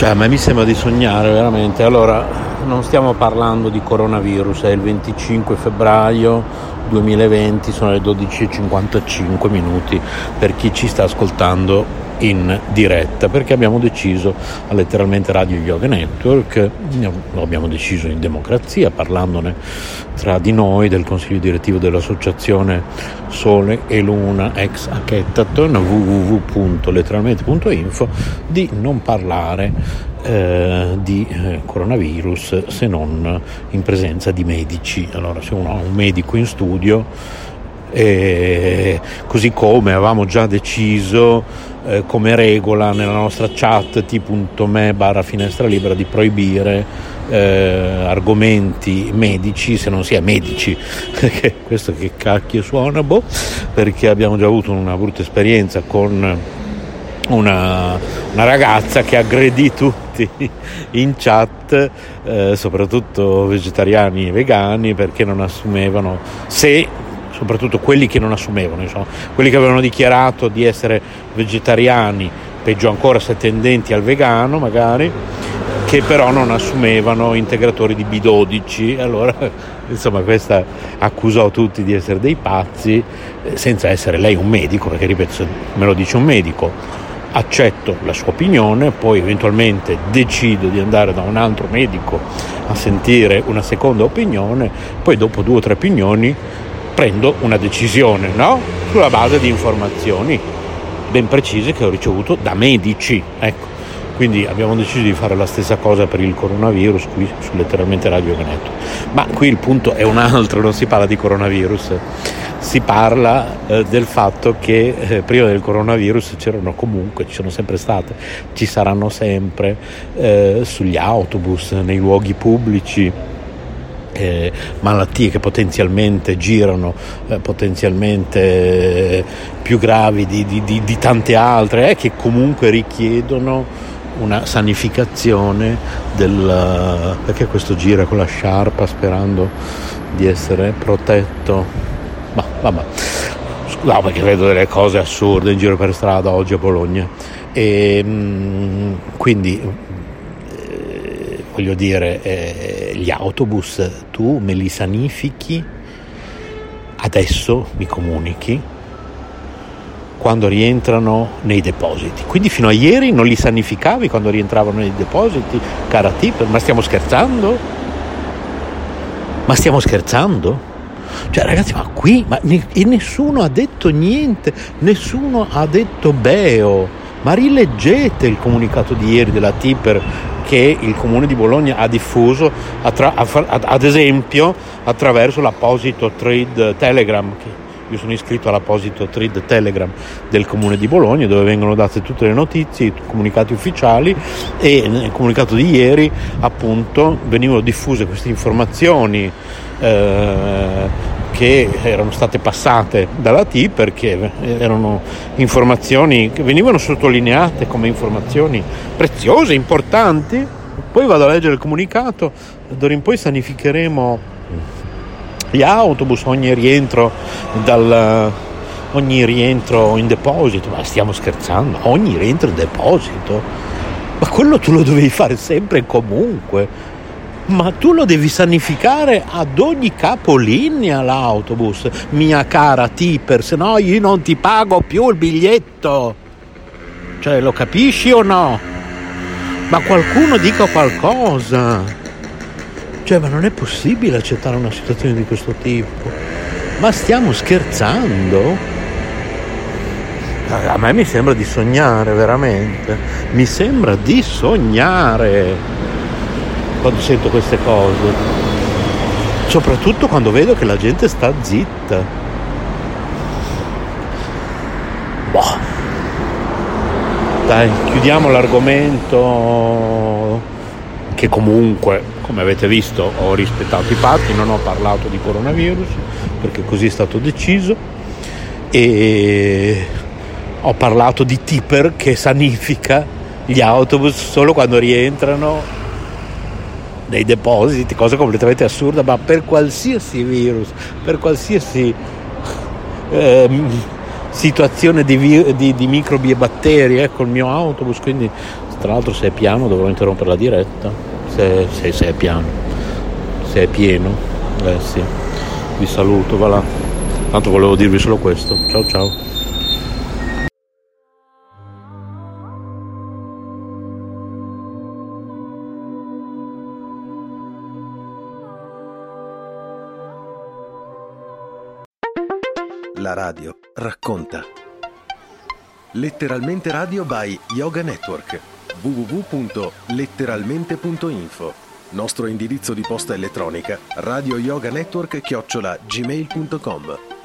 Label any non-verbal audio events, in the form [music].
Cioè, a me mi sembra di sognare veramente. Allora, non stiamo parlando di coronavirus, è il 25 febbraio 2020, sono le 12.55 minuti per chi ci sta ascoltando in diretta perché abbiamo deciso a letteralmente Radio Yoga Network, lo abbiamo deciso in democrazia parlandone tra di noi del consiglio direttivo dell'associazione Sole e Luna ex Hackathon www.letteralmente.info di non parlare eh, di eh, coronavirus se non in presenza di medici. Allora se uno ha un medico in studio e così come avevamo già deciso eh, come regola nella nostra chat t.me barra finestra libera di proibire eh, argomenti medici se non si è medici [laughs] questo che cacchio suona boh perché abbiamo già avuto una brutta esperienza con una, una ragazza che aggredì tutti [laughs] in chat eh, soprattutto vegetariani e vegani perché non assumevano se soprattutto quelli che non assumevano, insomma, quelli che avevano dichiarato di essere vegetariani, peggio ancora se tendenti al vegano magari, che però non assumevano integratori di B12. Allora, [laughs] insomma, questa accusò tutti di essere dei pazzi, eh, senza essere lei un medico, perché ripeto, me lo dice un medico, accetto la sua opinione, poi eventualmente decido di andare da un altro medico a sentire una seconda opinione, poi dopo due o tre opinioni prendo una decisione, no? Sulla base di informazioni ben precise che ho ricevuto da medici, ecco. Quindi abbiamo deciso di fare la stessa cosa per il coronavirus qui su letteralmente Radio Veneto. Ma qui il punto è un altro, non si parla di coronavirus, si parla eh, del fatto che eh, prima del coronavirus c'erano comunque, ci sono sempre state, ci saranno sempre eh, sugli autobus, nei luoghi pubblici eh, malattie che potenzialmente girano, eh, potenzialmente eh, più gravi di, di, di, di tante altre eh, che comunque richiedono una sanificazione del perché questo gira con la sciarpa sperando di essere protetto? Ma vabbè. No perché vedo delle cose assurde in giro per strada oggi a Bologna. E mm, quindi voglio dire, eh, gli autobus tu me li sanifichi, adesso mi comunichi quando rientrano nei depositi. Quindi fino a ieri non li sanificavi quando rientravano nei depositi, cara Tipper, ma stiamo scherzando? Ma stiamo scherzando? Cioè ragazzi, ma qui ma, e nessuno ha detto niente, nessuno ha detto beo. Ma rileggete il comunicato di ieri della Tipper che il comune di Bologna ha diffuso attra- ad esempio attraverso l'apposito thread Telegram io sono iscritto all'apposito thread Telegram del comune di Bologna dove vengono date tutte le notizie, i comunicati ufficiali e nel comunicato di ieri appunto venivano diffuse queste informazioni eh, che erano state passate dalla T perché erano informazioni che venivano sottolineate come informazioni preziose, importanti. Poi vado a leggere il comunicato, d'ora in poi sanificheremo gli autobus ogni rientro dal, ogni rientro in deposito, ma stiamo scherzando, ogni rientro in deposito, ma quello tu lo dovevi fare sempre e comunque ma tu lo devi sanificare ad ogni capolinea l'autobus, mia cara tipper, se no io non ti pago più il biglietto. Cioè, lo capisci o no? Ma qualcuno dica qualcosa. Cioè, ma non è possibile accettare una situazione di questo tipo. Ma stiamo scherzando? A me mi sembra di sognare, veramente. Mi sembra di sognare quando sento queste cose, soprattutto quando vedo che la gente sta zitta. Boh. Dai, chiudiamo l'argomento che comunque, come avete visto, ho rispettato i patti, non ho parlato di coronavirus perché così è stato deciso e ho parlato di tipper che sanifica gli autobus solo quando rientrano nei depositi, cosa completamente assurda, ma per qualsiasi virus, per qualsiasi eh, situazione di, vi- di, di microbi e batteri ecco il mio autobus quindi tra l'altro se è piano dovrò interrompere la diretta se, se, se è piano se è pieno eh sì vi saluto va là. Tanto volevo dirvi solo questo. Ciao ciao La radio racconta. Letteralmente radio by Yoga Network. www.letteralmente.info. Nostro indirizzo di posta elettronica radioyoganetwork chiocciola gmail.com